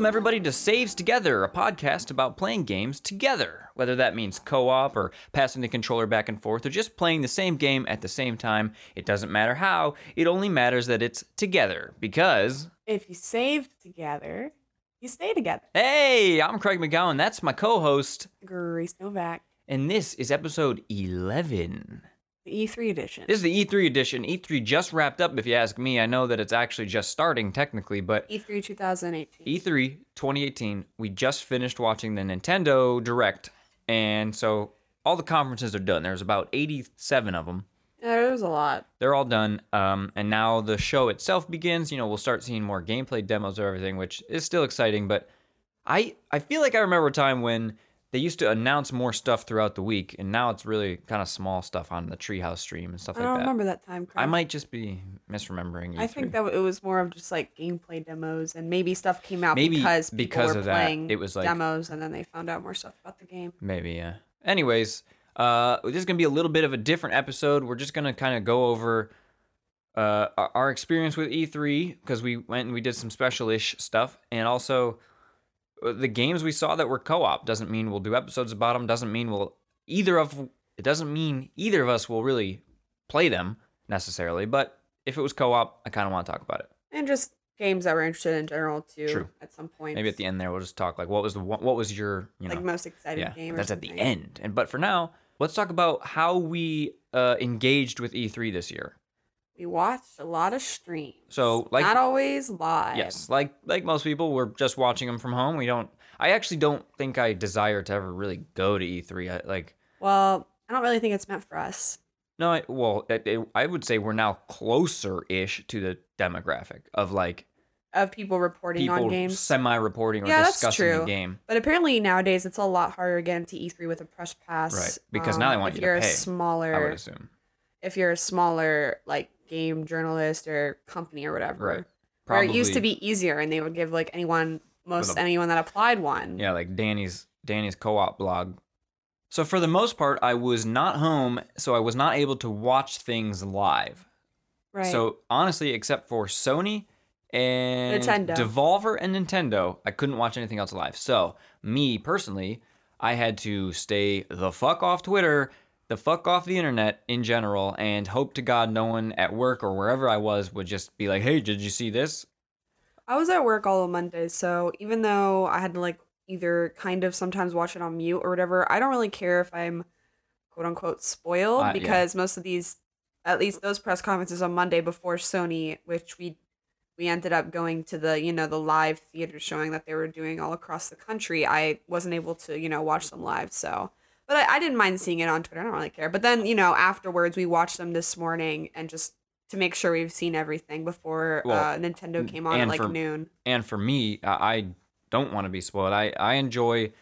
Welcome, everybody, to Saves Together, a podcast about playing games together. Whether that means co op or passing the controller back and forth or just playing the same game at the same time, it doesn't matter how, it only matters that it's together. Because, If you save together, you stay together. hey, I'm Craig McGowan, that's my co host, Grace Novak, and this is episode 11. The E3 edition. This is the E3 edition. E3 just wrapped up, if you ask me. I know that it's actually just starting technically, but E3 2018. E3 2018, we just finished watching the Nintendo Direct. And so all the conferences are done. There's about 87 of them. yeah, there was a lot. They're all done. Um, and now the show itself begins. You know, we'll start seeing more gameplay demos of everything, which is still exciting. But I, I feel like I remember a time when they used to announce more stuff throughout the week. And now it's really kind of small stuff on the Treehouse stream and stuff I like that. I don't remember that time. I might just be misremembering. I E3. think that it was more of just like gameplay demos, and maybe stuff came out Maybe because people because were of that, playing it was like- demos, and then they found out more stuff about the game. Maybe, yeah. Anyways, uh, this is gonna be a little bit of a different episode. We're just gonna kind of go over uh our, our experience with E3 because we went and we did some special-ish stuff, and also the games we saw that were co-op. Doesn't mean we'll do episodes about them. Doesn't mean we'll either of. It doesn't mean either of us will really play them necessarily. But if it was co-op, I kind of want to talk about it. And just games that we're interested in general too. True. At some point. Maybe at the end there we'll just talk like what was the what was your you know like most exciting yeah, game. Or that's at the end. And but for now, let's talk about how we uh, engaged with E3 this year. We watched a lot of streams. So, like- not always live. Yes, like like most people, we're just watching them from home. We don't. I actually don't think I desire to ever really go to E3. I, like Well, I don't really think it's meant for us. no, I, well, it, it- I would say we're now closer-ish to the demographic of like Of people reporting on people games. semi-reporting or Yeah, that's discussing the game. But apparently nowadays it's a lot harder again to get into E3 with a press pass. Right, because now they um, want if you to you're pay, a I would smaller, assume. if you're a smaller like game journalist or company or whatever. Right. Where it used to be easier, and they would give like anyone, most a- anyone that applied one. Yeah, like Danny's Danny's co-op blog. So for the most part, I was not home, so I was not able to watch things live. Right. So honestly, except for Sony and Nintendo. Devolver and Nintendo, I couldn't watch anything else live. So me personally, I had to stay the fuck off Twitter, the fuck off the internet in general, and hope to God no one at work or wherever I was would just be like, "Hey, did you see this?" I was at work all of Monday, so even though I had to like either kind of sometimes watch it on mute or whatever, I don't really care if I'm quote unquote spoiled Uh, yeah. because most of these, at least those press conferences on Monday before Sony, which we we ended up going to the you know the live theater showing that they were doing all across the country. I wasn't able to you know watch them live, so. But I, I didn't mind seeing it on Twitter. I don't really care. But then, you know, afterwards, we watched them this morning and just to make sure we've seen everything before Well, uh, Nintendo came on at like for- noon. and for me, I I don't want to be spoiled. I, I enjoy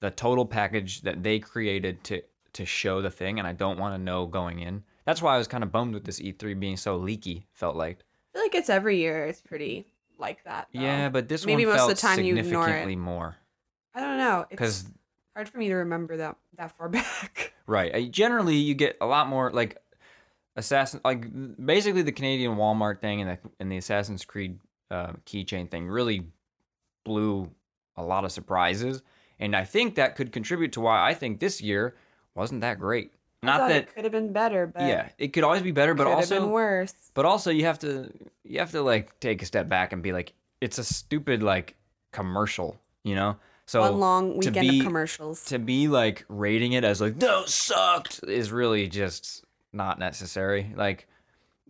the total package that they created to to show the thing, and I don't want to know going in. That's why I was kind of bummed with this E3 being so leaky. Felt like, I feel like it's every year. It's pretty like that. though. yeah, but this Maybe one most of the time you ignore it. significantly more I don't know. Because hard for me to remember that that far back. right. I, generally, you get a lot more like Assassin, like basically the Canadian Walmart thing and the and the Assassin's Creed uh, keychain thing really blew a lot of surprises, and I think that could contribute to why I think this year wasn't that great. I Not that it could have been better, but yeah, it could always be better, but also been worse. but also you have to you have to like take a step back and be like it's a stupid like commercial, you know? So One long weekend be- of commercials. to be like rating it as like no sucked is really just not necessary. Like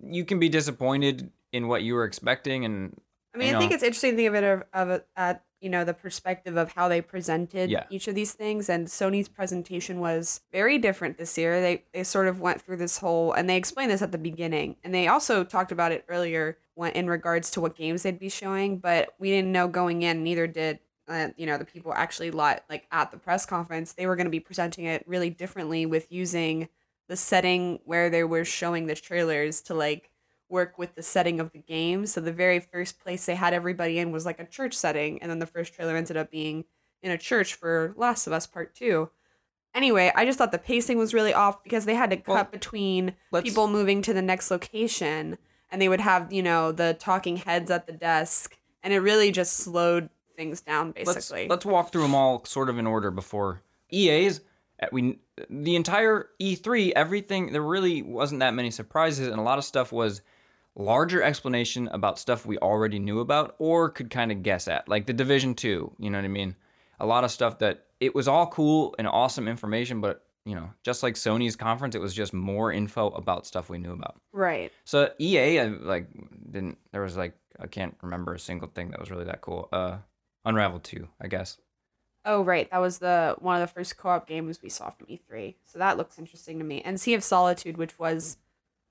you can be disappointed in what you were expecting and I mean, I think it's interesting to think of it of, of you know the perspective of how they presented Yeah. each of these things, and Sony's presentation was very different this year. They they sort of went through this whole, and they explained this at the beginning, and they also talked about it earlier when in regards to what games they'd be showing, but we didn't know going in. Neither did. Uh, you know the people actually li- like at the press conference they were going to be presenting it really differently with using the setting where they were showing the trailers to like work with the setting of the game. So the very first place they had everybody in was like a church setting, and then the first trailer ended up being in a church for Last of Us Part Two. Anyway, I just thought the pacing was really off because they had to cut Well, between people moving to the next location, and they would have you know the talking heads at the desk, and it really just slowed things down let's basically. let's walk through them all sort of in order before EA's. uh, We the entire E3, everything there really wasn't that many surprises, and a lot of stuff was larger explanation about stuff we already knew about or could kind of guess at, like the Division Two. You know what I mean? A lot of stuff that it was all cool and awesome information, but you know, just like Sony's conference, it was just more info about stuff we knew about. right. So EA, I, like, didn't there was like I can't remember a single thing that was really that cool. Uh, Unravel two, I guess. Oh right, that was the one of the first co-op games we saw from E3. So that looks interesting to me. And Sea of Solitude, which was,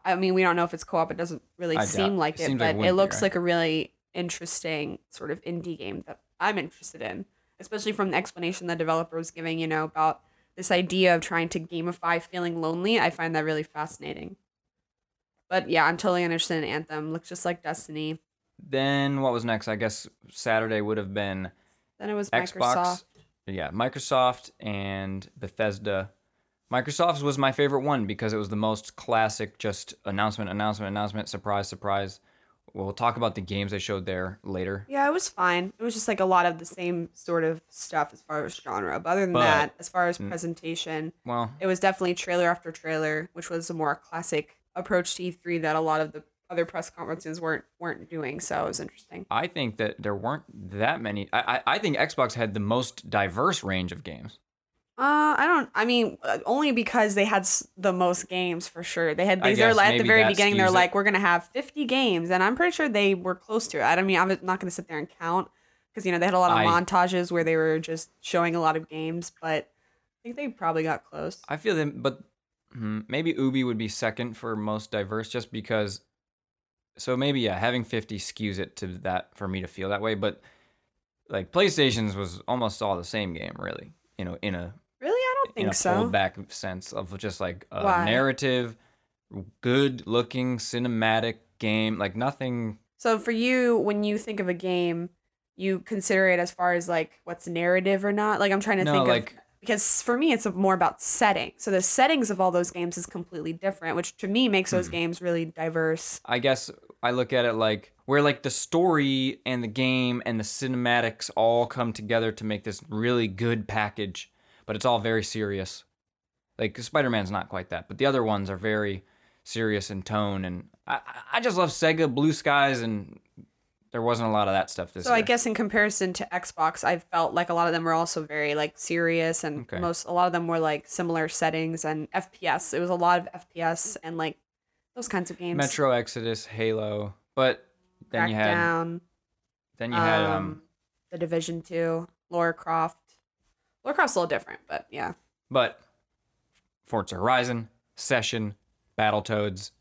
I mean, we don't know if it's co-op. It doesn't really I doubt- seem like it it, seems like it but it wouldn't be, looks right? like a really interesting sort of indie game that I'm interested in, especially from the explanation the developer was giving. You know about this idea of trying to gamify feeling lonely. I find that really fascinating. But yeah, I'm totally interested in Anthem. Looks just like Destiny. Then what was next? I guess Saturday would have been Then it was Xbox. Microsoft. Yeah, Microsoft and Bethesda. Microsoft's was my favorite one because it was the most classic, just announcement, announcement, announcement, surprise, surprise. We'll talk about the games they showed there later. Yeah, it was fine. It was just like a lot of the same sort of stuff as far as genre. But other than But- that, as far as presentation, Well, it was definitely trailer after trailer, which was a more classic approach to E3 that a lot of the other press conferences weren't weren't doing. So it was interesting. I think that there weren't that many. I, I, I think Xbox had the most diverse range of games. Uh, I don't. I mean, uh, only because they had the most games for sure. They had. They're like, at the very beginning. They're it. like, we're gonna have 50 games, and I'm pretty sure they were close to it. I don't mean, I'm not gonna sit there and count because you know they had a lot of I- montages where they were just showing a lot of games, but I think they probably got close. I feel them, but hmm, maybe Ubi would be second for most diverse, just because. So maybe yeah, having fifty skews it to that for me to feel that way. But like PlayStation's was almost all the same game, really. You know, in a Really, I don't think so. back sense of just like a Why? narrative, good looking cinematic game, like nothing. So for you, when you think of a game, you consider it as far as like what's narrative or not. Like I'm trying to No, think like of because for me it's more about setting. So the settings of all those games is completely different, which to me makes those Hmm. games really diverse. I guess I look at it like where like the story and the game and the cinematics all come together to make this really good package, but it's all very serious. Like Spider Man's not quite that, but the other ones are very serious in tone, and I- I just love Sega Blue Skies, and there wasn't a lot of that stuff this So year. I guess in comparison to Xbox, I felt like a lot of them were also very like serious and Okay. most a lot of them were like similar settings and FPS. It was a lot of FPS and like those kinds of games. Metro Exodus, Halo, but then you had then you had um the Division Two, Lara Croft. Lara Croft's a little different, but yeah. but Forza Horizon, Session, Battletoads,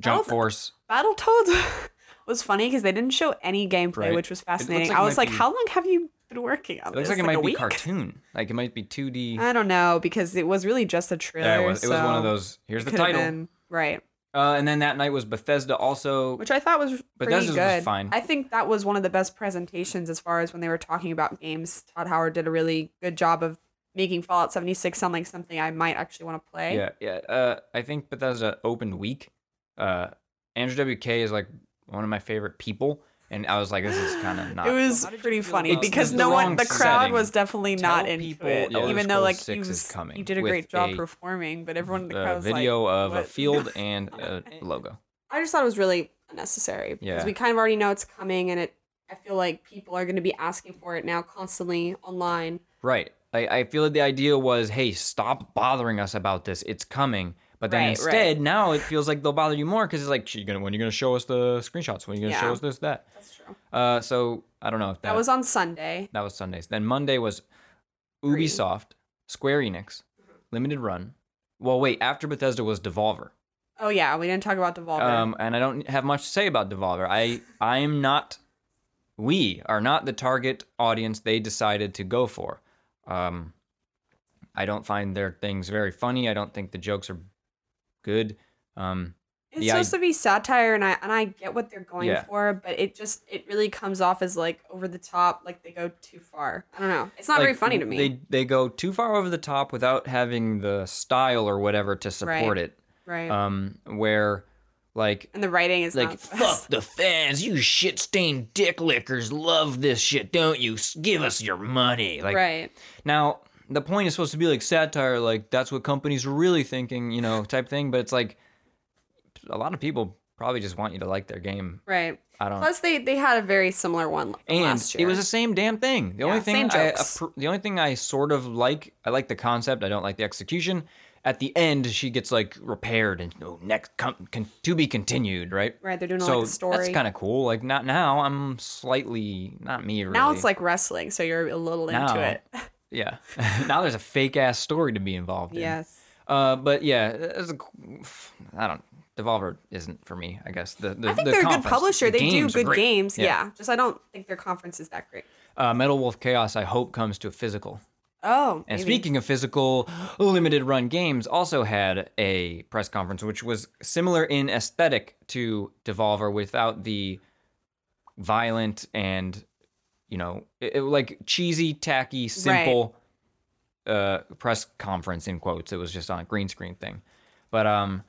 Jump Battlef- Force. Battletoads was funny because they didn't show any gameplay, Right. which was fascinating. like I was like, be- how long have you been working on It looks this? like it might be cartoon. Like it might be 2D. I don't know because it was really just a trailer. Yeah, it was, it was one of those. Here's the title. been- right? Uh, and then that night was Bethesda also. Which I thought was pretty Bethesda's was good. fine. I think that was one of the best presentations as far as when they were talking about games. Todd Howard did a really good job of making Fallout 76 sound like something I might actually want to play. Yeah, yeah. Uh, I think Bethesda opened week. Uh, Andrew WK is like one of my favorite people, and I was like, this is kind of not. It was How did you pretty funny because no one, the crowd setting. was definitely Tell not into people it. Elder Even though like 6 he is was, coming he did a great job a- performing, but everyone in the crowd a was video like, of a field and a logo. I just thought it was really unnecessary because Yeah. we kind of already know it's coming, and it. I feel like people are going to be asking for it now constantly online. Right. I, I feel like the idea was, hey, stop bothering us about this. It's coming. But then Right, instead, now it feels like they'll bother you more because it's like, gonna when are you gonna show us the screenshots? When are you gonna show us this that? That's true. Uh, so I don't know if that, That was on Sunday. that was Sundays. Then Monday was Three. Ubisoft, Square Enix, Limited Run. Well, wait, after Bethesda was Devolver. Oh yeah, we didn't talk about Devolver. Um, and I don't have much to say about Devolver. I I am not. We are not the target audience they decided to go for. Um, I don't find their things very funny. I don't think the jokes are good. Um, It's supposed to be satire, and I and I get what they're going Yeah. for, but it just it really comes off as like over the top, like they go too far. I don't know. It's not very like, funny to me. They they go too far over the top without having the style or whatever to support Right. it. right. um, where Like And the writing is like not the fuck best. the fans, you shit stained dick lickers love this shit, don't you? S- Give us your money. Like right. now, the point is supposed to be like satire, like that's what companies are really thinking, you know, type thing. But it's like a lot of people probably just want you to like their game. Right. I don't. Plus, they they had a very similar one and last year. it was the same damn thing. The only thing I, the only thing I sort of like, I like the concept. I don't like the execution. At the end, she gets like repaired and oh, next com- con- to be continued, right? right. They're doing so like a story. that's kind of cool. Like not now. I'm slightly not me really. now it's like wrestling, so you're a little Now, into it. yeah. now there's a fake ass story to be involved in. yes. Uh, but yeah, it's a, I don't. Devolver isn't for me. I guess the, the I think the they're a good publisher. the They do good great. games. Yeah. Just I don't think their conference is that great. Uh, Metal Wolf Chaos. I hope comes to a physical. Oh. And maybe. speaking of physical, limited run games also had a press conference, which was similar in aesthetic to Devolver without the violent and, you know, it, it- like cheesy, tacky, simple uh, press conference in quotes. It was just on a green screen thing. But um,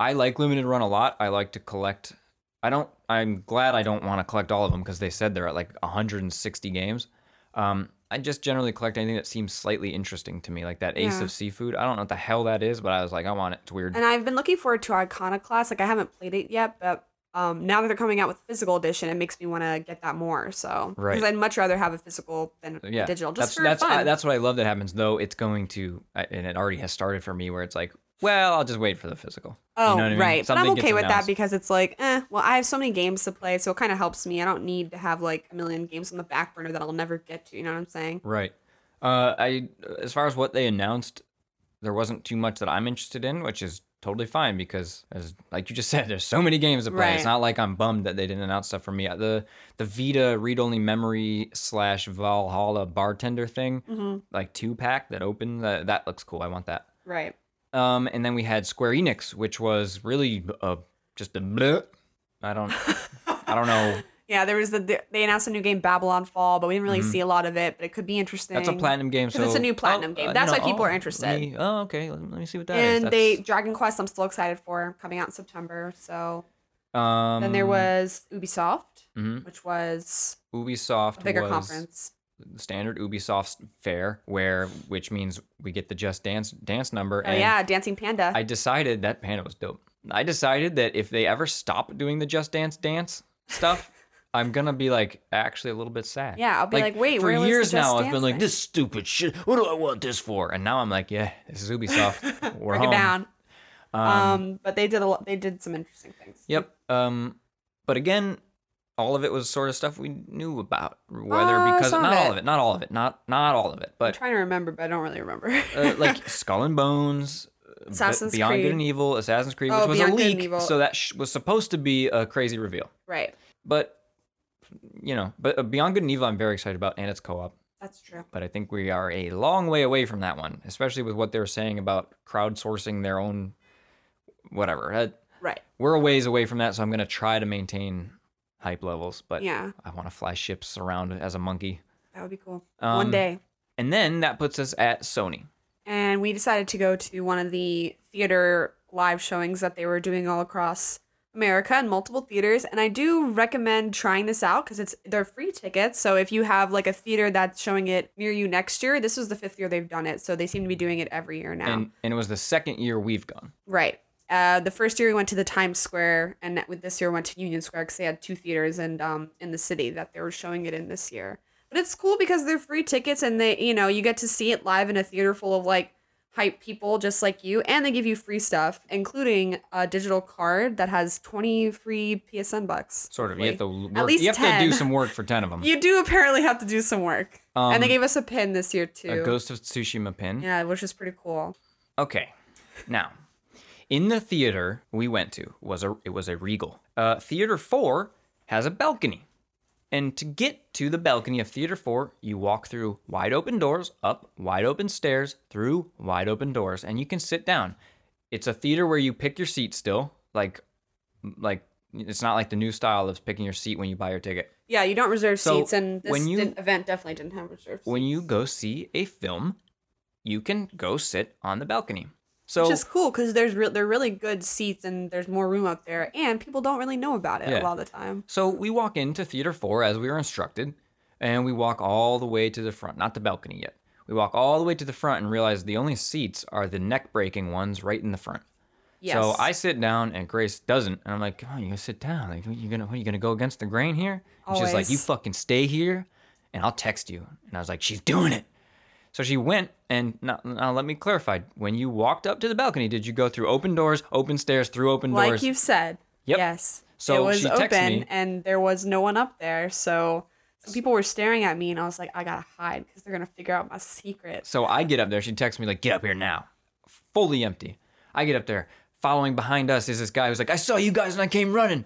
I like limited run a lot. I like to collect. I don't. I'm glad I don't want to collect all of them because they said they're at like 160 games. Um, I just generally collect anything that seems slightly interesting to me, like that Ace Yeah. of Seafood. I don't know what the hell that is, but I was like, I want it. It's weird. And I've been looking forward to Iconoclast. Like I haven't played it yet, but um, now that they're coming out with physical edition, it makes me want to get that more. So Right. because I'd much rather have a physical than a yeah, digital, just that's for that's fun. I, that's what I love that happens. Though it's going to, and it already has started for me, where it's like, well, I'll just wait for the physical. Oh, you know what I mean? right. But I'm okay with that because it's like, eh, well, I have so many games to play, so it kind of helps me. I don't need to have like a million games on the back burner that I'll never get to. You know what I'm saying? Right. Uh, I as far as what they announced, there wasn't too much that I'm interested in, which is totally fine because, as like you just said, there's so many games to play. It's not like I'm bummed that they didn't announce stuff for me. The the Vita read only memory slash Valhalla bartender thing, Mm-hmm. like two pack that opened. That that looks cool. I want that. Right. Um, and then we had Square Enix, which was really uh, just a bleh. I don't I don't know. Yeah, there was the they announced a new game, Babylon Fall, but we didn't really see a lot of it. But it could be interesting. Mm-hmm. That's a platinum game. So it's a new platinum oh, game. uh, That's you why people oh, are interested. me- oh, okay. Let, me see what that is. and they Dragon Quest, I'm still excited for coming out in September. So Um, then there was Ubisoft, mhm. which was Ubisoft bigger was conference. standard Ubisoft fair, where which means we get the Just Dance dance number. Oh and yeah, Dancing Panda. I decided that Panda was dope. I decided that if they ever stop doing the Just Dance dance stuff, I'm gonna be like actually a little bit sad. Yeah, I'll be like, wait, for years now I've been like thing? this stupid shit. What do I want this for? And now I'm like, yeah, this is Ubisoft. We're Break home. it down. Um, Um, but they did a lot. They did some interesting things. Yep. Um, but again, all of it was sort of stuff we knew about. Whether Uh, because not all of it, not all of it, not not all of it, But I'm trying to remember, but I don't really remember. uh, like Skull and Bones, uh, Assassin's Beyond Good and Evil, Assassin's Creed, Oh, which was Beyond a leak, so that sh- was supposed to be a crazy reveal. right. But you know, but uh, Beyond Good and Evil, I'm very excited about, and it's co-op. That's true. But I think we are a long way away from that one, especially with what they're saying about crowdsourcing their own whatever. Right. we're a ways away from that, so I'm gonna try to maintain hype levels. But Yeah, I want to fly ships around as a monkey. that would be cool. Um, One day. And then that puts us at Sony. and we decided to go to one of the theater live showings that they were doing all across America in multiple theaters. And I do recommend trying this out because it's they're free tickets. So if you have like a theater that's showing it near you next year, this was the fifth year they've done it. So they seem to be doing it every year now. And and it was the second year we've gone. right. Uh, the first year we went to the Times Square, and with this year we went to Union Square because they had two theaters and um in the city that they were showing it in this year. But it's cool because they're free tickets and they you know you get to see it live in a theater full of like hype people just like you, and they give you free stuff, including a digital card that has twenty free PSN bucks. Sort of. You have to At work, least you have to do some work for ten of them. You do apparently have to do some work, and they Um, gave us a pin this year too. a Ghost of Tsushima pin. yeah, which is pretty cool. Okay. Now, in the theater we went to was a it was a Regal. Uh, theater four has a balcony, and to get to the balcony of theater four, you walk through wide open doors, up wide open stairs, through wide open doors, and you can sit down. It's a theater where you pick your seat still, like like it's not like the new style of picking your seat when you buy your ticket. Yeah, you don't reserve So, seats, and this when you- event definitely didn't have reserved seats. when you go see a film, you can go sit on the balcony. So Which is cool because there's re- they're really good seats and there's more room up there, and people don't really know about it Yeah. a lot of the time. So we walk into theater four as we were instructed, and we walk all the way to the front, not the balcony yet. We walk all the way to the front and realize the only seats are the neck breaking ones right in the front. Yes. So I sit down and Grace doesn't, and I'm like, "Come on, you sit down. Like, what, you gonna what, you gonna go against the grain here?" And she's like, "You fucking stay here, and I'll text you." And I was like, "She's doing it." So she went, and now, now let me clarify. When you walked up to the balcony, did you go through open doors, open stairs, through open like doors? Like you've said. Yep. Yes. So it was she open me- and there was no one up there, so some people were staring at me, and I was like, I gotta hide because they're gonna figure out my secret. So I get up there. She texts me like, "Get up here now." Fully empty. I get up there. Following behind us is this guy who's like, "I saw you guys and I came running."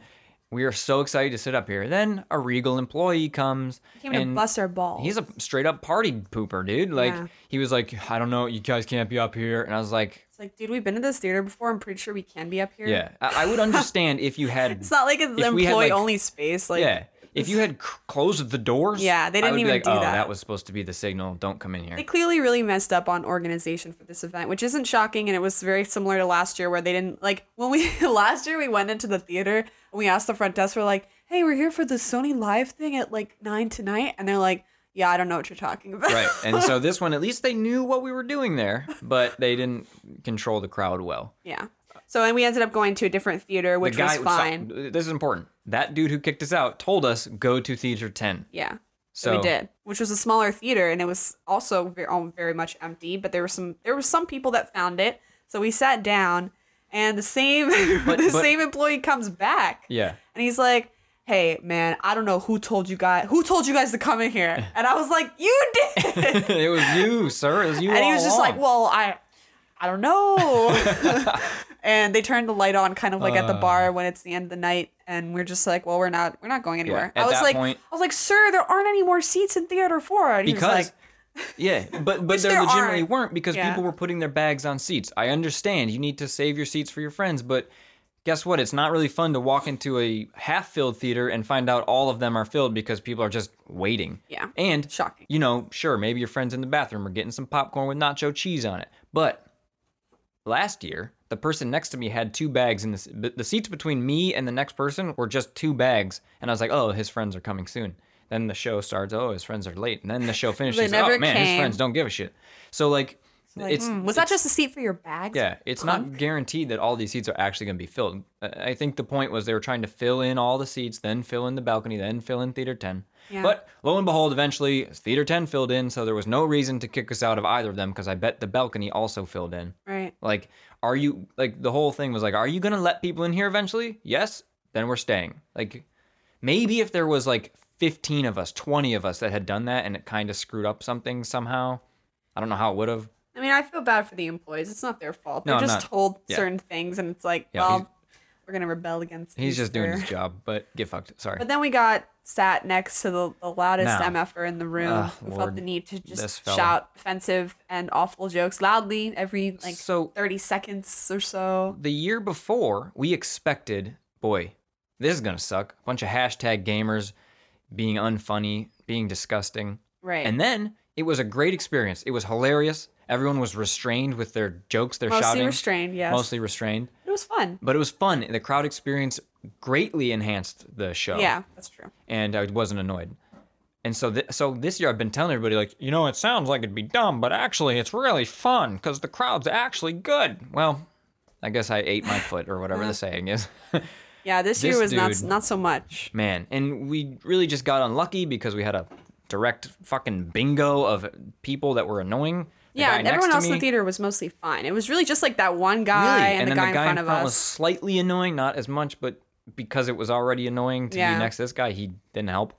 We are so excited to sit up here. Then a Regal employee comes. Came to and bust our balls. He's a straight up party pooper, dude. Like Yeah. he was like, "I don't know, you guys can't be up here," and I was like, It's like, dude, we've been to this theater before. I'm pretty sure we can be up here. "Yeah, I, I would understand if you had, It's not like it's had, employee like- only space. Like, yeah, if you had c- closed the doors, Yeah, they didn't even like, do oh, that. that was supposed to be the signal. Don't come in here." They clearly really messed up on organization for this event, which isn't shocking, and it was very similar to last year where they didn't like when we last year we went into the theater and we asked the front desk, we're like, "Hey, we're here for the Sony Live thing at like nine tonight," and they're like, "Yeah, I don't know what you're talking about." right. And so this one, at least they knew what we were doing there, but they didn't control the crowd well. yeah. So and we ended up going to a different theater, which the guy, was fine. so- this is important. That dude who kicked us out told us go to theater ten. yeah. So we did, which was a smaller theater, and it was also very, very much empty. But there were some there were some people that found it, so we sat down, and the same But- the but- same employee comes back, Yeah. and he's like, "Hey, man, I don't know who told you guys who told you guys to come in here," and I was like, "You did," it was you, sir. It was you. and he was just like, "Well, I." I don't know. And they turned the light on kind of like at the Uh. bar when it's the end of the night and we're just like, well, we're not we're not going anywhere. at I was that like point- I was like, "Sir, there aren't any more seats in theater 4." And he was because like, yeah, but but Which there there legitimately aren't. weren't because Yeah. people were putting their bags on seats. I understand you need to save your seats for your friends, but guess what? It's not really fun to walk into a half-filled theater and find out all of them are filled because people are just waiting. Yeah. And Shocking. You know, sure, maybe your friends in the bathroom are getting some popcorn with nacho cheese on it, but last year the person next to me had two bags in the, the seats between me and the next person were just two bags. And i was like oh his friends are coming soon. Then the show starts. Oh his friends are late. And then the show finishes. oh man his friends don't give a shit. So like, Like, it's "Hmm, was that just a seat for your bags? yeah it's not guaranteed that all these seats are actually going to be filled. I think the point was they were trying to fill in all the seats then fill in the balcony then fill in theater 10 Yeah. but lo and behold eventually theater 10 filled in so there was no reason to kick us out of either of them because i bet the balcony also filled in Right. like, are you like the whole thing was like, are you gonna let people in here eventually? Yes, then we're staying. Like, maybe if there was like 15 of us, 20 of us that had done that and it kind of screwed up something somehow, I don't know how it would have. I mean, I feel bad for the employees. It's not their fault. No, They're just not- told yeah. certain things, and it's like, Yeah, well, we're gonna rebel against. He's these just doing his job, but get fucked. Sorry. But then we got sat next to the, the loudest Now. MFer in the room Ugh, who Lord, felt the need to just shout offensive and awful jokes loudly every like So- 30 seconds or so. the year before, we expected, boy, this is gonna suck. A bunch of hashtag gamers being unfunny, being disgusting. Right. And then it was a great experience. It was hilarious. Everyone was restrained with their jokes they're Mostly shouting. restrained, yes. Mostly restrained. Was fun. But it was fun. The crowd experience greatly enhanced the show. Yeah, that's true. And I wasn't annoyed. And so, th- so this year I've been telling everybody like, you know, it sounds like it'd be dumb, but actually it's really fun because the crowd's actually good. Well, I guess I ate my foot or whatever the saying is. Yeah, this, year This was not not so much. Man, and we really just got unlucky because we had a direct fucking bingo of people that were annoying. Yeah, guy and next everyone else in the theater was mostly fine. It was really just like that one guy and, and the, then guy the guy in front of was us. slightly annoying, not as much, but because it was already annoying to Yeah. be next to this guy, he didn't help.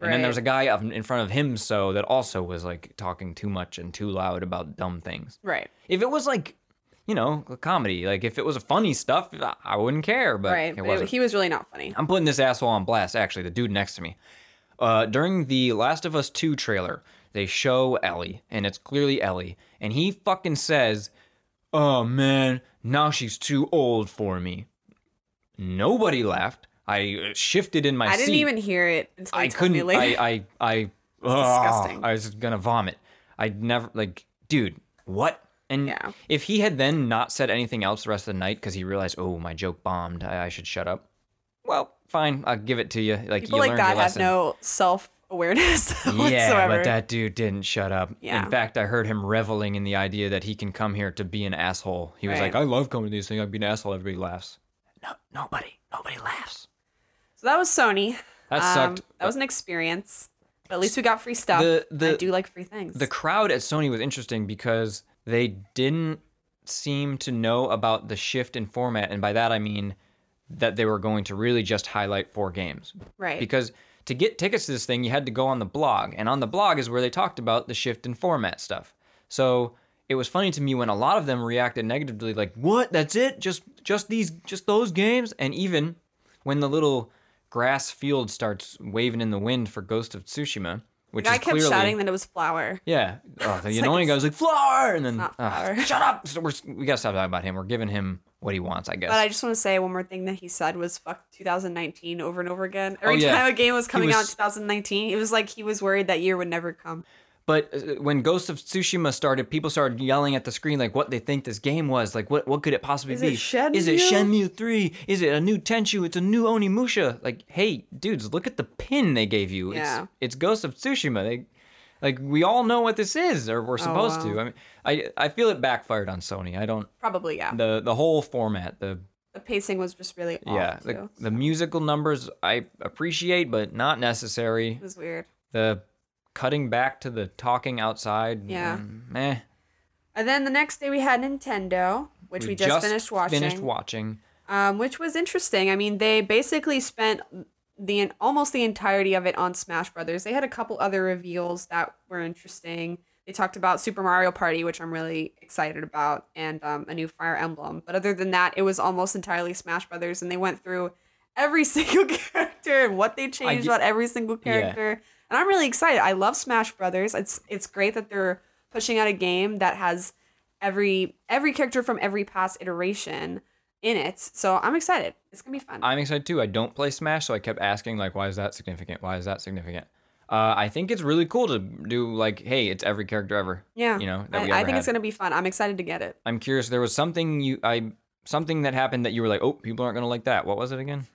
And then there was a guy up in front of him, so that also was like talking too much and too loud about dumb things. Right. If it was like, you know, a comedy, like if it was funny stuff, I- wouldn't care. But Right. it wasn't. he was really not funny. I'm putting this asshole on blast. Actually, the dude next to me. Uh, during the Last of Us 2 trailer, they show Ellie, and it's clearly Ellie, and he fucking says, "Oh man, now she's too old for me." Nobody laughed. I uh, shifted in my seat. I seat. didn't even hear it until I you told me couldn't. I. I. I. disgusting. I was gonna vomit. I never like, dude. What? And Yeah. if he had then not said anything else the rest of the night because he realized, oh, my joke bombed, I, I should shut up. Well, fine, I'll give it to you. Like People you like that have no self awareness yeah, whatsoever. but that dude didn't shut up. Yeah. In fact, I heard him reveling in the idea that he can come here to be an asshole. He was Right. like, I love coming to these things. I'd be an asshole. Everybody laughs. No, nobody, nobody laughs. so that was Sony. That Um, sucked. that was an experience. But at least we got free stuff. The- I do like free things. The crowd at Sony was interesting because they didn't seem to know about the shift in format, and by that I mean that they were going to really just highlight four games. right. Because to get tickets to this thing, you had to go on the blog, and on the blog is where they talked about the shift in format stuff. So it was funny to me when a lot of them reacted negatively, like, "What? That's it? Just just these just those games?" And even when the little grass field starts waving in the wind for Ghost of Tsushima, which I is kept clearly shouting that it was flower. yeah. Oh, the like annoying guy was like, flower, And then, flour. shut up! So we gotta stop talking about him. We're giving him what he wants, I guess. But I just want to say one more thing that he said was fuck 2019 over and over again. Every Oh, yeah. time a game was coming out in 2019, it was like he was worried that year would never come. But uh, when Ghost of Tsushima started, people started yelling at the screen like what they think this game was. Like, what what could it possibly Is be? it Shenmue? Is it Shenmue 3? Is it a new Tenchu? It's a new Onimusha. Like, hey, dudes, look at the pin they gave you. Yeah. It's it's Ghost of Tsushima. They like we all know what this is, or we're supposed Oh, wow. to. I mean, I I feel it backfired on Sony. I don't Probably, yeah. the the whole format, the The pacing was just really yeah, too. the, the musical numbers I appreciate, but not necessary. it was weird. The cutting back to the talking outside, Yeah. meh. And then the next day we had Nintendo, which we, just, finished watching. Finished watching. um, which was interesting. I mean, they basically spent the almost the entirety of it on Smash Brothers. They had a couple other reveals that were interesting. They talked about Super Mario Party, which I'm really excited about, and um, a new Fire Emblem. But other than that, it was almost entirely Smash Brothers, and they went through every single character and what they changed ge- about every single character. And I'm really excited. I love Smash Brothers. It's it's great that they're pushing out a game that has every every character from every past iteration in it. So I'm excited. It's gonna be fun. I'm excited too. I don't play Smash, so I kept asking like, why is that significant? Why is that significant? Uh, I think it's really cool to do like, hey, it's every character ever. yeah, you know, I, I think it's gonna be fun. I'm excited to get it. I'm curious. There was something you I something that happened that you were like, oh, people aren't gonna like that. What was it again?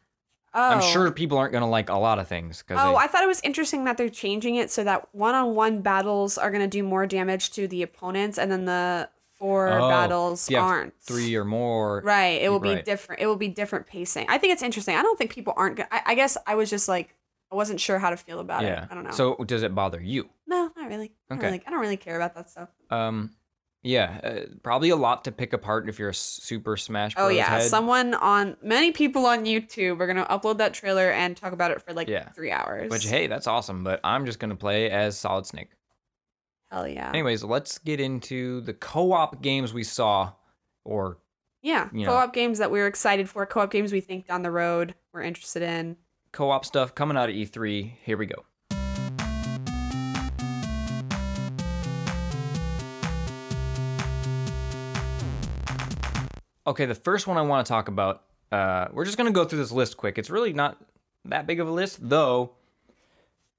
Oh, I'm sure people aren't gonna like a lot of things Oh, I thought it was interesting that they're changing it so that one-on-one battles are gonna do more damage to the opponents, and then the four Oh, battles if you have aren't. three or more. Right. It will be Right. different. It will be different pacing. I think it's interesting. I don't think people aren't. Gonna, I, I guess I was just like I wasn't sure how to feel about Yeah. it. I don't know. So does it bother you? no, not really. I don't Okay. really. I don't really care about that stuff. Um, yeah, uh, probably a lot to pick apart if you're a Super Smash Bros. Oh yeah, head. someone on many people on YouTube are gonna upload that trailer and talk about it for like Yeah. three hours. Which hey, that's awesome. But I'm just gonna play as Solid Snake. Hell yeah, Anyways, let's get into the co-op games we saw, or yeah. you know. Co-op games that we're excited for. Co-op games we think down the road we're interested in. co-op stuff coming out of E3. Here we go. Okay, the first one I want to talk about. Uh, we're just gonna go through this list quick. It's really not that big of a list, though.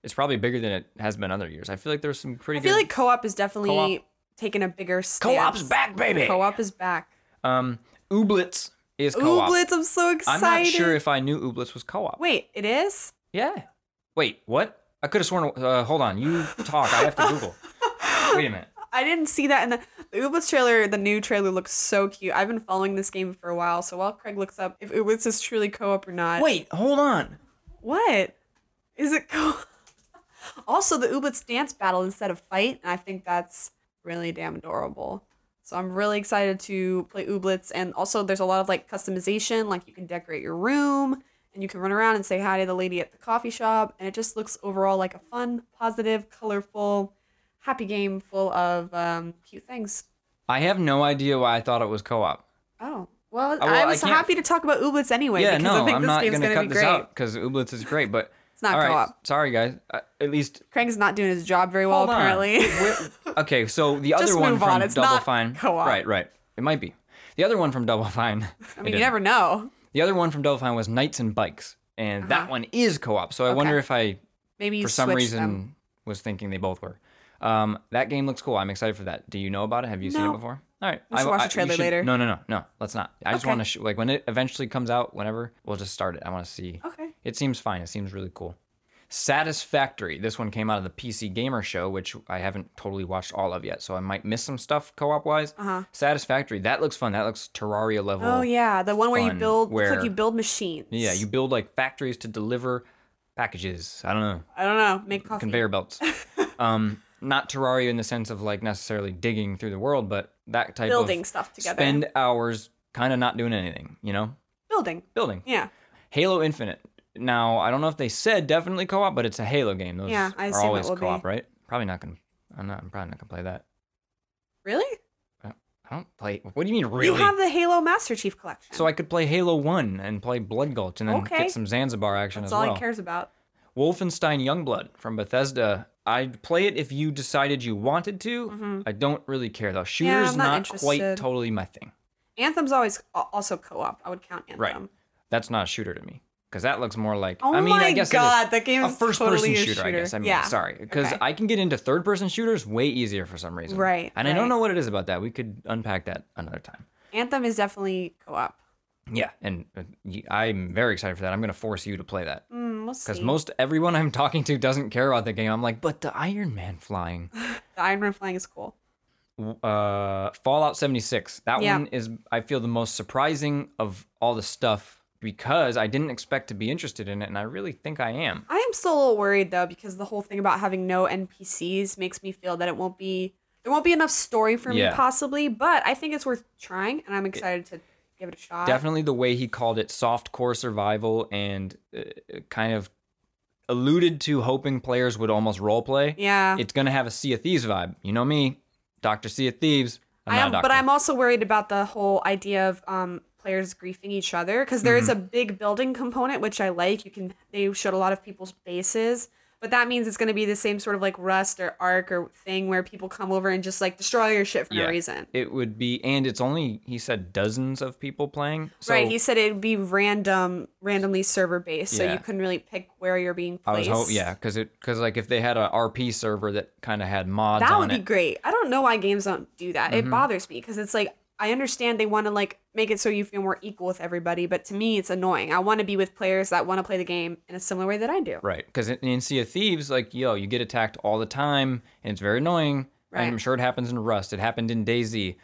It's probably bigger than it has been other years. I feel like there's some pretty I feel like co-op is definitely Co-op. taking a bigger stance. co-op's back, baby. Co-op is back. Um, Ooblets is co-op. Ooblets, I'm so excited. I'm not sure if I knew Ooblets was co-op. Wait, it is? Yeah. Wait, what? I could have sworn. Uh, hold on. You talk. I have to Google. Wait a minute. I didn't see that in the the Ooblets trailer. The new trailer looks so cute. I've been following this game for a while, so while Craig looks up if Ooblets is truly co-op or not. Wait, hold on. What? Is it co Also, the Ooblets dance battle instead of fight, and I think that's really damn adorable. So I'm really excited to play Ooblets, and also there's a lot of like customization, like you can decorate your room, and you can run around and say hi to the lady at the coffee shop, and it just looks overall like a fun, positive, colorful, happy game full of um, cute things. I have no idea why I thought it was co-op. Oh. Well, well, I I was can't- happy to talk about Ooblets anyway yeah, because no, I think I'm this not game's going to cut be this great. out because Ooblets is great, but It's not all right, co-op. Sorry, guys. Uh, at least Craig's not doing his job very well, hold on. apparently. Okay, so the other Just one move from on. It's Double not Fine. co-op. Right, right. It might be. The other one from Double Fine. I mean, you never know. The other one from Double Fine was Knights and Bikes, and that Uh-huh. one is co-op. So I wonder if I Maybe you for some switch reason them. was thinking they both were. Um, that game looks cool. I'm excited for that. Do you know about it? Have you seen it No. before? All right, We should watch the you trailer should- later. No, no, no, no. Let's not. I just Okay. want to sh- like when it eventually comes out, whenever we'll just start it. I want to see. Okay. It seems fine. It seems really cool. Satisfactory. This one came out of the PC Gamer Show, which I haven't totally watched all of yet, so I might miss some stuff co-op wise. Uh-huh. Satisfactory. That looks fun. That looks Terraria level. Oh yeah, the one where you build where- like you build machines. Yeah, you build like factories to deliver packages. I don't know. I don't know. Make coffee. Conveyor belts. um, not Terraria in the sense of like necessarily digging through the world, but that type of thing. Building of stuff together. spend hours kind of not doing anything, you know? Building. Building. Yeah. Halo Infinite. Now, I don't know if they said definitely co-op, but it's a Halo game. Those Yeah, I are always co-op, right? Probably not gonna. I'm not. I'm probably not gonna play that. Really? I don't play. What do you mean, really? You have the Halo Master Chief Collection. so I could play Halo One and play Blood Gulch and then Okay. get some Zanzibar action That's as all well. he cares about. Wolfenstein Youngblood from Bethesda. I'd play it if you decided you wanted to. Mhm. I don't really care though. Shooters I'm not not, quite totally my thing. Anthem's always also co-op. I would count Anthem. Right. That's not a shooter to me because that looks more like. Oh I mean, my I guess god, that game is a first-person totally a shooter, I guess. I mean, yeah. sorry, because Okay. I can get into third-person shooters way easier for some reason. Right, And I don't know what it is about that. We could unpack that another time. Anthem is definitely co-op. Yeah, and uh, I'm very excited for that. I'm gonna force you to play that Mm, we'll because most everyone I'm talking to doesn't care about the game. I'm like, but the Iron Man flying. the Iron Man flying is cool. uh Fallout 76. That Yeah. one is I feel the most surprising of all the stuff because I didn't expect to be interested in it and I really think I am. I am still a little worried though because the whole thing about having no NPCs makes me feel that it won't be there won't be enough story for me possibly, but I think it's worth trying and I'm excited to give it a shot. Definitely the way he called it soft core survival and uh, kind of alluded to hoping players would almost role play. Yeah. It's to have a Sea of Thieves vibe. You know me, Dr. Sea of Thieves. I'm I am, but I'm also worried about the whole idea of um, players griefing each other because there Mm-hmm. is a big building component which I like. You can they showed a lot of people's bases, but that means it's going to be the same sort of like Rust or Ark or thing where people come over and just like destroy your shit for Yeah. no reason. It would be, and it's only, he said, dozens of people playing. So right, he said it would be random, randomly server based, so Yeah. you couldn't really pick where you're being I was placed. hope, yeah, because it, because like if they had a RP server that kind of had mods that would be it, great. I don't know why games don't do that. Mm-hmm. It bothers me because it's like I understand they want to like make it so you feel more equal with everybody, but to me it's annoying. I want to be with players that want to play the game in a similar way that I do. right? Because in, in Sea of Thieves, like yo, you get attacked all the time, and it's very annoying. Right. And I'm sure it happens in Rust. It happened in DayZ.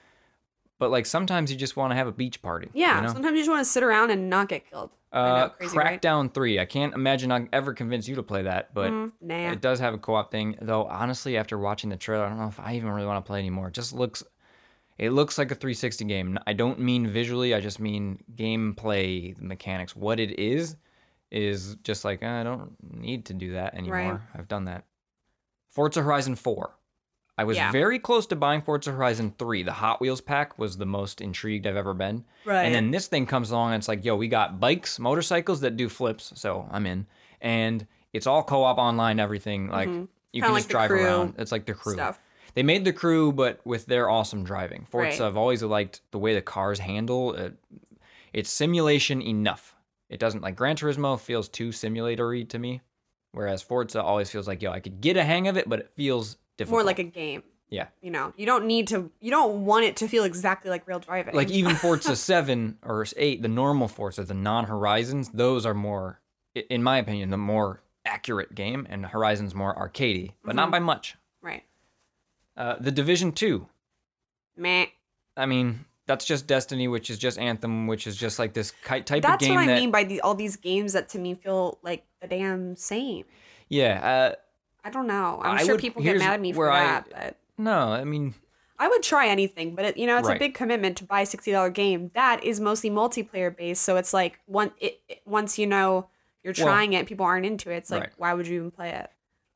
But like sometimes you just want to have a beach party. Yeah, You know? sometimes you just want to sit around and not get killed. I Uh, know, crazy, right? Crackdown 3. I can't imagine I'll ever convince you to play that, but Mm, nah. it does have a co-op thing. Though honestly, after watching the trailer, I don't know if I even really want to play anymore. It just looks it looks like a 360 game. I don't mean visually, I just mean gameplay mechanics. What it is is just like "Uh, I don't need to do that anymore. Right. I've done that. Forza Horizon 4. I was Yeah. very close to buying Forza Horizon 3. The Hot Wheels pack was the most intrigued I've ever been. Right. And then this thing comes along and it's like, yo, we got bikes, motorcycles that do flips, so I'm in. And it's all co-op online, everything. Like you Mm-hmm. Kinda can like just drive around. It's like the crew. stuff. They made the crew, but with their awesome driving. Forza, Right. I've always liked the way the cars handle. It, it's simulation enough. It doesn't like Gran Turismo feels too simulatory to me, whereas Forza always feels like yo, I could get a hang of it, but it feels difficult. More like a game. yeah. You know, you don't need to. You don't want it to feel exactly like real driving. like even Forza 7 or 8, the normal Forza, the non-Horizons, those are more in my opinion the more accurate game and Horizon's more arcadey, but Mm-hmm. not by much. right. Uh, the Division 2. Meh. I mean, that's just Destiny, which is just Anthem, which is just like this type That's of game That's what I that mean by the, all these games that to me feel like the damn same. yeah, uh, I don't know. I'm I sure would- people get mad at me for I- that, but no, I mean, I would try anything. But it, you know, it's Right. a big commitment to buy a sixty dollar game that is mostly multiplayer based. So it's like one it, it- once you know you're Well- trying it, people aren't into it. It's like Right. why would you even play it?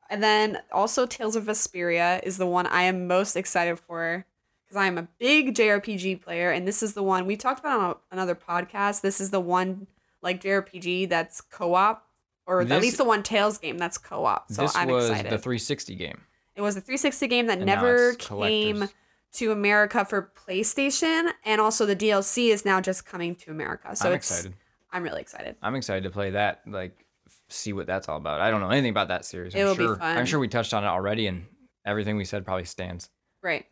And then also Tales of Vesperia is the one I am most excited for because I am a big JRPG player, and this is the one we talked about on a, another podcast. This is the one like JRPG that's co op. Or This- at least the one Tales game that's co-op. So this I'm was excited. the 360 game. It was a 360 game that And never came to America for PlayStation, and also the DLC is now just coming to America. So I'm it's, excited. I'm really excited. I'm excited to play that. Like, see what that's all about. I don't know anything about that series. I'm It'll be sure. fun. I'm sure we touched on it already, and everything we said probably stands. Right.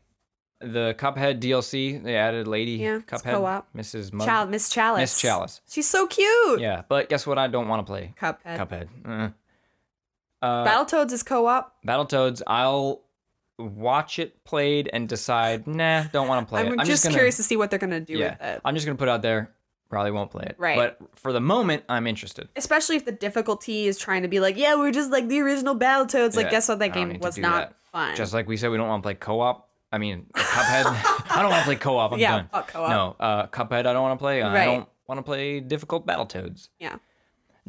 The Cuphead DLC, they added Lady Yeah, it's Cuphead, co-op. Mrs. Mug- Chal- Miss Chalice. Miss Chalice. She's so cute. Yeah, but guess what? I don't want to play Cuphead. Cuphead. Uh. Uh, Battletoads is co-op. Battletoads, I'll watch it played and decide, nah, don't want to play I'm, it. just, gonna, curious to see what they're gonna do with it. I'm just gonna put it out there. Probably won't play it. Right. But for the moment, I'm interested. Especially if the difficulty is trying to be like, yeah, we're just like the original Battletoads. Like, Yeah, guess what? I That don't game need to was do not that. fun. Just like we said, we don't want to play co-op. I mean, Cuphead. I don't want to play co-op. I'm Yeah, done. fuck co-op. No, uh, Cuphead. I don't want to play. I Right. don't want to play difficult Battletoads. yeah,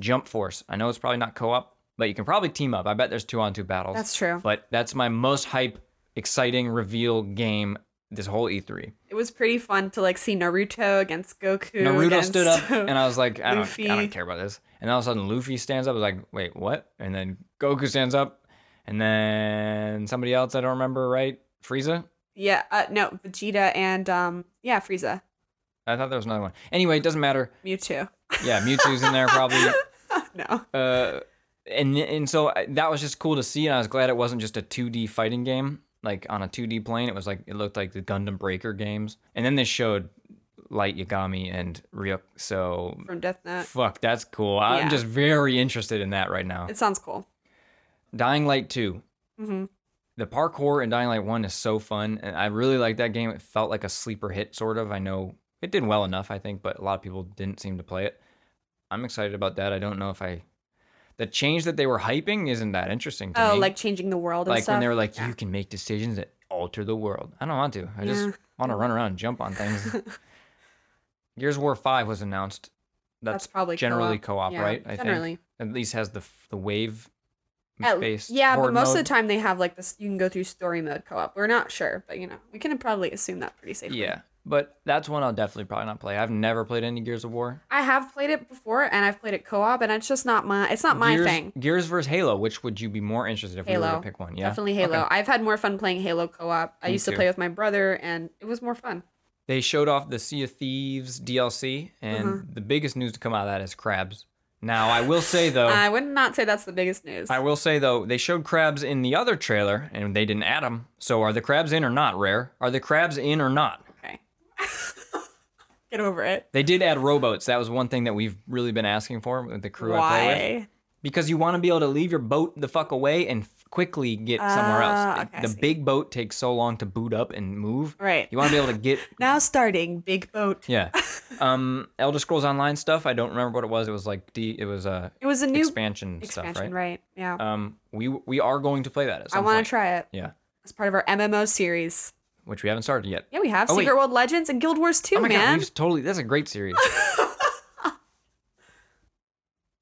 Jump Force. I know it's probably not co-op, but you can probably team up. I bet there's two on two battles. that's true. But that's my most hype, exciting reveal game this whole E E3. It was pretty fun to like see Naruto against Goku. Naruto against- stood up, and I was like, I don't, I don't care about this. And all of a sudden, Luffy stands up. I was like, wait, what? And then Goku stands up, and then somebody else I don't remember, right? Frieza. yeah, uh, no, Vegeta and um, yeah, Frieza, I thought there was another one. Anyway, it doesn't matter. Mewtwo. Yeah, Mewtwo's in there probably. no, Uh, and and so that was just cool to see, and I was glad it wasn't just a 2D fighting game, like on a 2D plane. It was like it looked like the Gundam Breaker games, and then they showed Light Yagami and Ryuk. So from Death Note. fuck, that's cool. I'm just very interested in that right now. It sounds cool. Dying Light 2. hmm The parkour in Dying Light 1 is so fun, and I really like that game. It felt like a sleeper hit, sort of. I know it did well enough, I think, but a lot of people didn't seem to play it. I'm excited about that. I don't know if I. The change that they were hyping isn't that interesting to Oh, me. like changing the world and like stuff. when they were like, Yeah. you can make decisions that alter the world. I don't want to. I just want to run around and jump on things. Gears of War 5 was announced. That's, That's probably generally co-op. co-op, Yeah, right? I generally. think at least has the the wave At- based. yeah, but most mode. of the time they have like this. You can go through story mode co-op. We're not sure, but you know, we can probably assume that pretty safely. Yeah, but that's one I'll definitely probably not play. I've never played any Gears of War. I have played it before, and I've played it co-op, and it's just not my. It's not my Gears, thing. Gears versus Halo. Which would you be more interested if we were Halo. to pick one? Yeah, Definitely Halo. Okay. I've had more fun playing Halo co-op. I Me used to too. play with my brother, and it was more fun. They showed off the Sea of Thieves DLC, and Mm-hmm. the biggest news to come out of that is crabs. Now, I will say though, I would not say that's the biggest news. I will say though, they showed crabs in the other trailer, and they didn't add them. So, are the crabs in or not? Rare. Are the crabs in or not? Get over it. They did add rowboats. That was one thing that we've really been asking for with the crew I play with. Why? Because you want to be able to leave your boat the fuck away and quickly get somewhere Ah, else. okay, the big boat takes so long to boot up and move. Right. You want to be able to get Now starting big boat. yeah. Um Elder Scrolls Online stuff, I don't remember what it was. It was like D it was a It was a new expansion, expansion, stuff, right? right? Yeah. Um we we are going to play that at I want to try it Yeah. as part of our MMO series. Which we haven't started yet. Yeah, we have Oh, wait. Secret World Legends and Guild Wars 2, oh my god, man. we've totally that's a great series.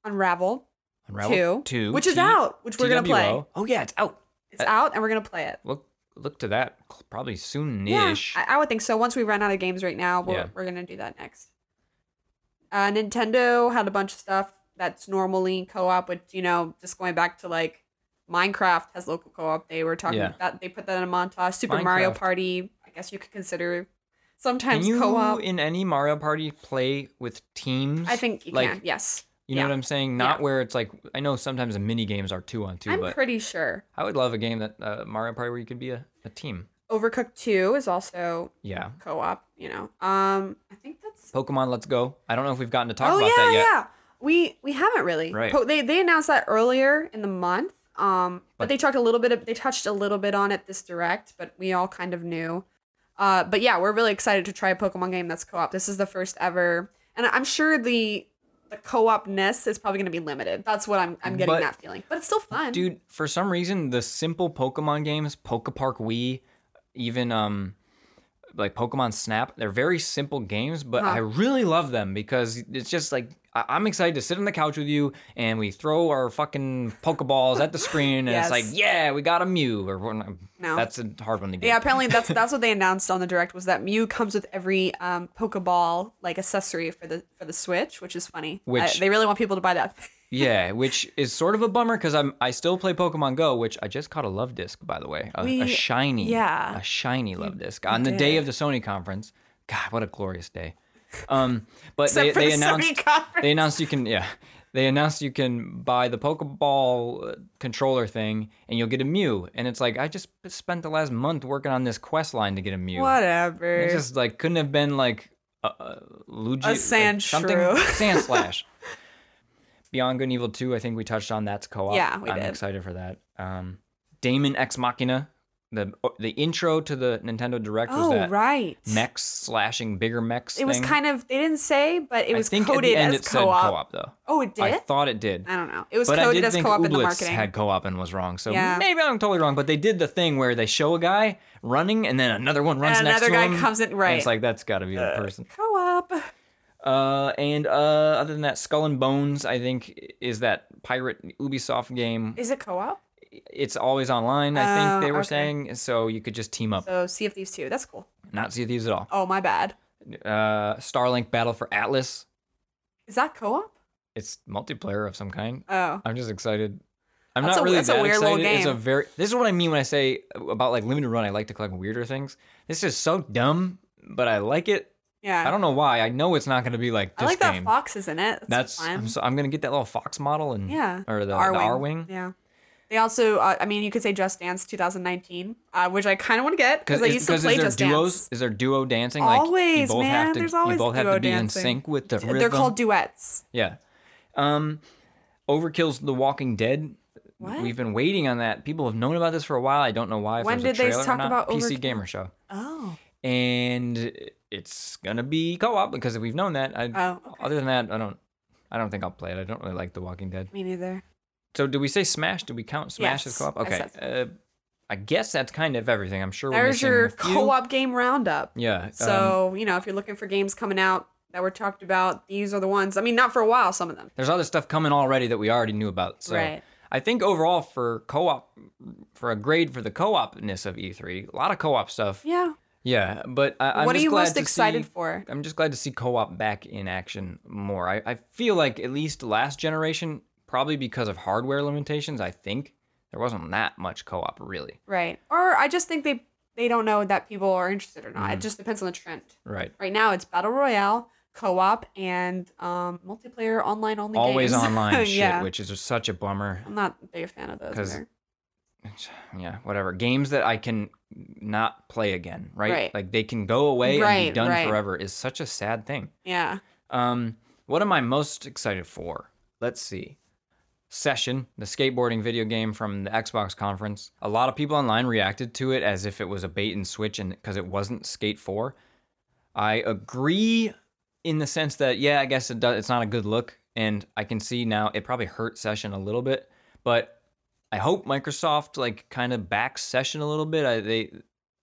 Unravel Unravel 2, 2 which is T- out, which we're going to play. Oh yeah, it's out. It's out and we're going to play it. Look look to that probably Yeah, soon-ish. I, I would think so. Once we run out of games right now, we're, Yeah. we're going to do that next. Uh, Nintendo had a bunch of stuff that's normally co-op, with you know, just going back to like Minecraft has local co-op. They were talking Yeah. that they put that in a montage. Super Mario Party, I guess you could consider Can sometimes you co-op. in any Mario Party play with teams? I think you like, can. Yes, You know what I'm saying? Not Yeah. where it's like I know sometimes the mini games are two on 2 I'm but pretty sure. I would love a game that uh, Mario Party where you could be a, a team. Overcooked 2 is also Yeah. co-op. You know, um, I think that's Pokemon Let's Go. I don't know if we've gotten to talk oh about yeah, that yet. yeah. We we haven't really. Right. Po- they they announced that earlier in the month. Um, but, But- they talked a little bit. Of, they touched a little bit on it this direct, but we all kind of knew. Uh, but yeah, we're really excited to try a Pokemon game that's co-op. This is the first ever, and I'm sure the the co-opness is probably going to be limited. That's what I'm I'm getting But- that feeling. But it's still fun. Dude, for some reason the simple Pokemon games, Poke Park Wii, even um like Pokemon Snap, they're very simple games, but Huh. I really love them because it's just like I- I'm excited to sit on the couch with you and we throw our fucking Pokeballs at the screen and it's like, yeah, we got a Mew or No. that's a hard one to get. Yeah, apparently that's that's what they announced on the direct was that Mew comes with every um, Pokeball like accessory for the for the Switch, which is funny. I- Which- they really want people to buy that. Yeah, which is sort of a bummer because I'm I still play Pokemon Go, which I just caught a Luvdisc by the way, a, a shiny, yeah. a shiny Luvdisc on the day of the Sony conference. God, what a glorious day! Um, but they, they the announced they announced you can yeah they announced you can buy the Pokeball uh, controller thing and you'll get a Mew. And it's like I just spent the last month working on this quest line to get a Mew. Whatever. It just like couldn't have been like a, a Luigi, A like, something. Sandslash. Beyond Good and Evil 2, I think we touched on that's co-op. Yeah, we I'm did. excited for that. Um, Daemon X Machina, the the intro to the Nintendo Direct was oh, that right. mechs slashing bigger mechs It was thing. kind of, they didn't say, but it was I think coded at the end as it said co-op. co-op though. Oh, it did? I thought it did. I don't know. It was But coded as co-op in the marketing. had co-op and was wrong. So Yeah. maybe I'm totally wrong, but they did the thing where they show a guy running and then another one runs next to him. and next another to guy him. comes in, right. it's like that's got to be the person. co-op. Uh, and uh, other than that, Skull and Bones, I think, is that pirate Ubisoft game. Is it co-op? It's always online. I think Oh, they were okay. saying, so you could just team up, So Sea of Thieves 2. That's cool. not Sea of Thieves at all. Oh, my bad. Uh, Starlink Battle for Atlas. Is that co-op? It's multiplayer of some kind. Oh. I'm just excited. I'm That's not a- really that excited. It's a very. This is what I mean when I say about like limited run. I like to collect weirder things. This is so dumb, but I like it. Yeah. I don't know why. I know it's not going to be like I this like that fox is in it. That's, That's. I'm, so, I'm gonna get that little fox model and yeah. or the the Arwing. Yeah. They also, uh, I mean, you could say Just Dance 2019, uh, which I kind of want to get because I used to play is there Just duos? Dance. Is there duo dancing? Like you Always, both man. have to There's you always both have duo to be dancing. in sync with the rhythm. They're called duets. yeah. Um, Overkill's The Walking Dead. What? We've been waiting on that. People have known about this for a while. I don't know why. When did they talk about PC Overkill? Gamer Show? Oh. and it's gonna be co-op because we've known that. I, Oh, okay. Other than that, I don't. I don't think I'll play it. I don't really like The Walking Dead. Me neither. So, do we say Smash? Do we count Smash as co-op? I Okay. said Uh, I guess that's kind of everything. I'm sure we're There's your co-op game roundup. Yeah. um, So, you know, if you're looking for games coming out that were talked about, these are the ones. I mean, not for a while, some of them. there's other stuff coming already that we already knew about. So Right. I think overall for co-op, for a grade for the co-opness of E3, a lot of co-op stuff. Yeah. Yeah, but I, I'm what are you glad most excited see- for? I'm just glad to see co-op back in action more. I, I feel like at least last generation, probably because of hardware limitations, I think there wasn't that much co-op really. Right. Or I just think they they don't know that people are interested or not. It just depends on the trend. Right. Right now, it's battle royale, co-op, and um, multiplayer online only. Always games. online shit, yeah. which is such a bummer. I'm not a big fan of those. Yeah, whatever. Games that I can not play again, right? Right. Like they can go away and be done right. forever is such a sad thing. Yeah. Um, what am I most excited for? Let's see. Session, the skateboarding video game from the Xbox conference. A lot of people online reacted to it as if it was a bait and switch and because it wasn't Skate 4. I agree in the sense that yeah, I guess it does it's not a good look and I can see now it probably hurt Session a little bit, but I hope Microsoft like kind of backs Session a little bit. I they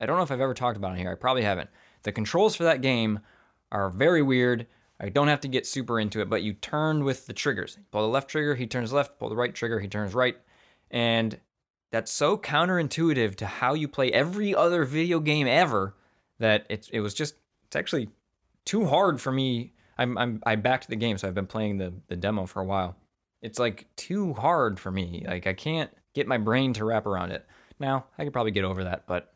I don't know if I've ever talked about it here. I probably haven't. The controls for that game are very weird. I don't have to get super into it, but you turn with the triggers. Pull the left trigger, he turns left. Pull the right trigger, he turns right. And that's so counterintuitive to how you play every other video game ever that it, it was just, it's actually too hard for me. I'm, I'm, I backed the game, so I've been playing the, the demo for a while. It's like too hard for me. Like I can't get my brain to wrap around it. Now, I could probably get over that, but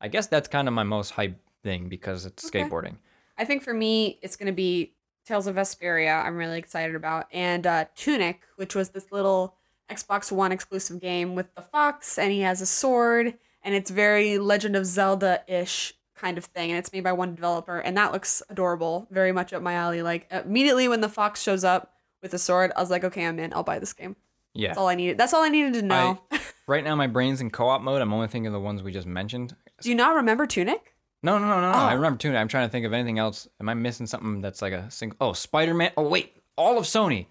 I guess that's kind of my most hype thing because it's Okay. skateboarding. I think for me, it's going to be Tales of Vesperia. I'm really excited about, and uh, Tunic, which was this little Xbox One exclusive game with the fox, and he has a sword, and it's very Legend of Zelda ish kind of thing, and it's made by one developer, and that looks adorable, very much up my alley. Like immediately when the fox shows up with a sword, I was like, okay, I'm in. I'll buy this game. Yeah. That's all I needed. That's all I needed to know. Right now, my brain's in co-op mode. I'm only thinking of the ones we just mentioned. Do you not remember Tunic? No, no, no, no, no. I Oh. remember Tunic. I'm trying to think of anything else. Am I missing something that's like a single? Oh, Spider-Man. Oh, wait, all of Sony.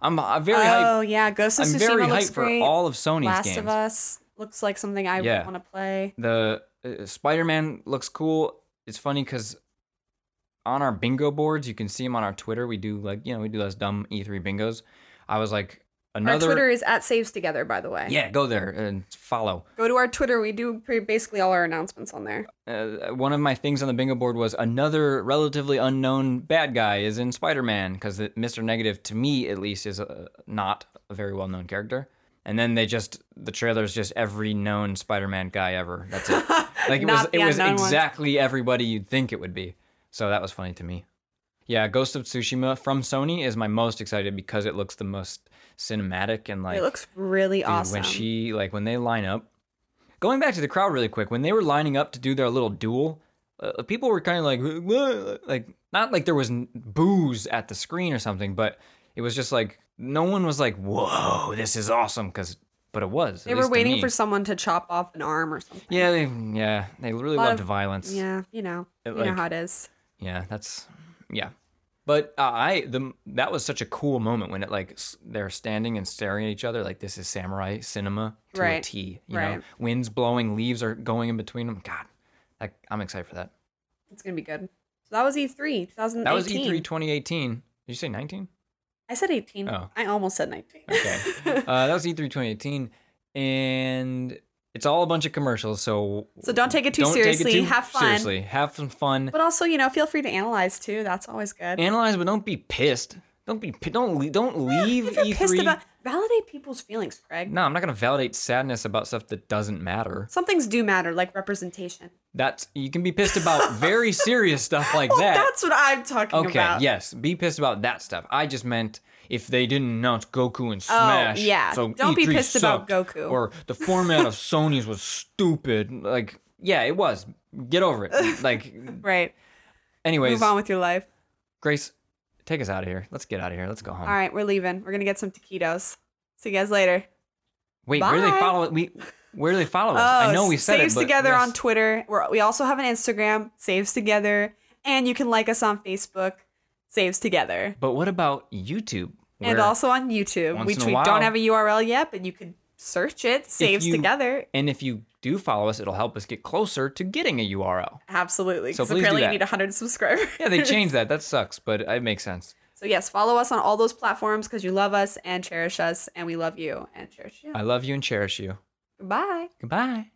I'm, I'm very oh hyped. yeah, Ghost of I'm Tsushima very hyped for great. all of Sony's Last games. of Us looks like something I Yeah. want to play. The uh, Spider-Man looks cool. It's funny because on our bingo boards, you can see them on our Twitter. We do like you know we do those dumb E3 bingos. I was like another. Our Twitter is at Saves Together, by the way. Yeah, go there and follow. Go to our Twitter. We do basically all our announcements on there. uh, one of my things on the bingo board was another relatively unknown bad guy is in Spider-Man because Mr. Negative, to me at least, is a, not a very well-known character. And then they just the trailer's just every known Spider-Man guy ever. That's it. Like it was it was unknown ones. exactly everybody you'd think it would be. So that was funny to me. Yeah, Ghost of Tsushima from Sony is my most excited because it looks the most cinematic and like it looks really dude, awesome. when she like when they line up. Going back to the crowd really quick, when they were lining up to do their little duel, uh, people were kind of like like not like there was boos at the screen or something, but it was just like no one was like, "Whoa, this is awesome!" Because but it was. they were waiting for someone to chop off an arm or something. Yeah, they yeah they really loved of- violence. Yeah, you know, It, you know how it is. Yeah, that's yeah. But uh, I the that was such a cool moment when it like s- they're standing and staring at each other like this is samurai cinema to a Right, T. You know, right. winds blowing, leaves are going in between them. God, I, I'm excited for that. It's gonna be good. So that was E E3 2018. That was E E3 2018. Did you say 19? I said 18. Oh. I almost said 19. Okay. uh, that was E3 2018, and it's all a bunch of commercials. So So don't take it too don't seriously. Take it too Have fun. Seriously, have some fun. but also, you know, feel free to analyze too. That's always good. Analyze, but don't be pissed. Don't be don't don't leave if you're E3. pissed about validate people's feelings, Craig. No, I'm not gonna validate sadness about stuff that doesn't matter. Some things do matter, like representation. That's you can be pissed about very serious stuff like Well, that. that's what I'm talking Okay, about. Okay, yes, be pissed about that stuff. I just meant if they didn't announce Goku and Smash. Oh, Smash. yeah. So Don't be E3 pissed about Goku. Or the format of Sony's was stupid. Like, yeah, it was. Get over it. Like, Right. anyways, Move on with your life. Grace, take us out of here. Let's get out of here. Let's go home. All right, we're leaving. We're gonna get some taquitos. See you guys later. Wait, where do they Bye. follow? We where do they follow us? I oh, know we said Oh, Saves it, Together yes. on Twitter. We're, we also have an Instagram, Saves Together, and you can like us on Facebook, Saves Together, But what about YouTube? and also on YouTube, which we don't have a URL yet, but you could search it, Saves you- Together. And if you do follow us, it'll help us get closer to getting a URL. Absolutely, So please do apparently you need 100 subscribers. Yeah, they changed that. That sucks, but it makes sense. So yes, follow us on all those platforms because you love us and cherish us, and we love you and cherish you. I love you and cherish you. Goodbye. Goodbye.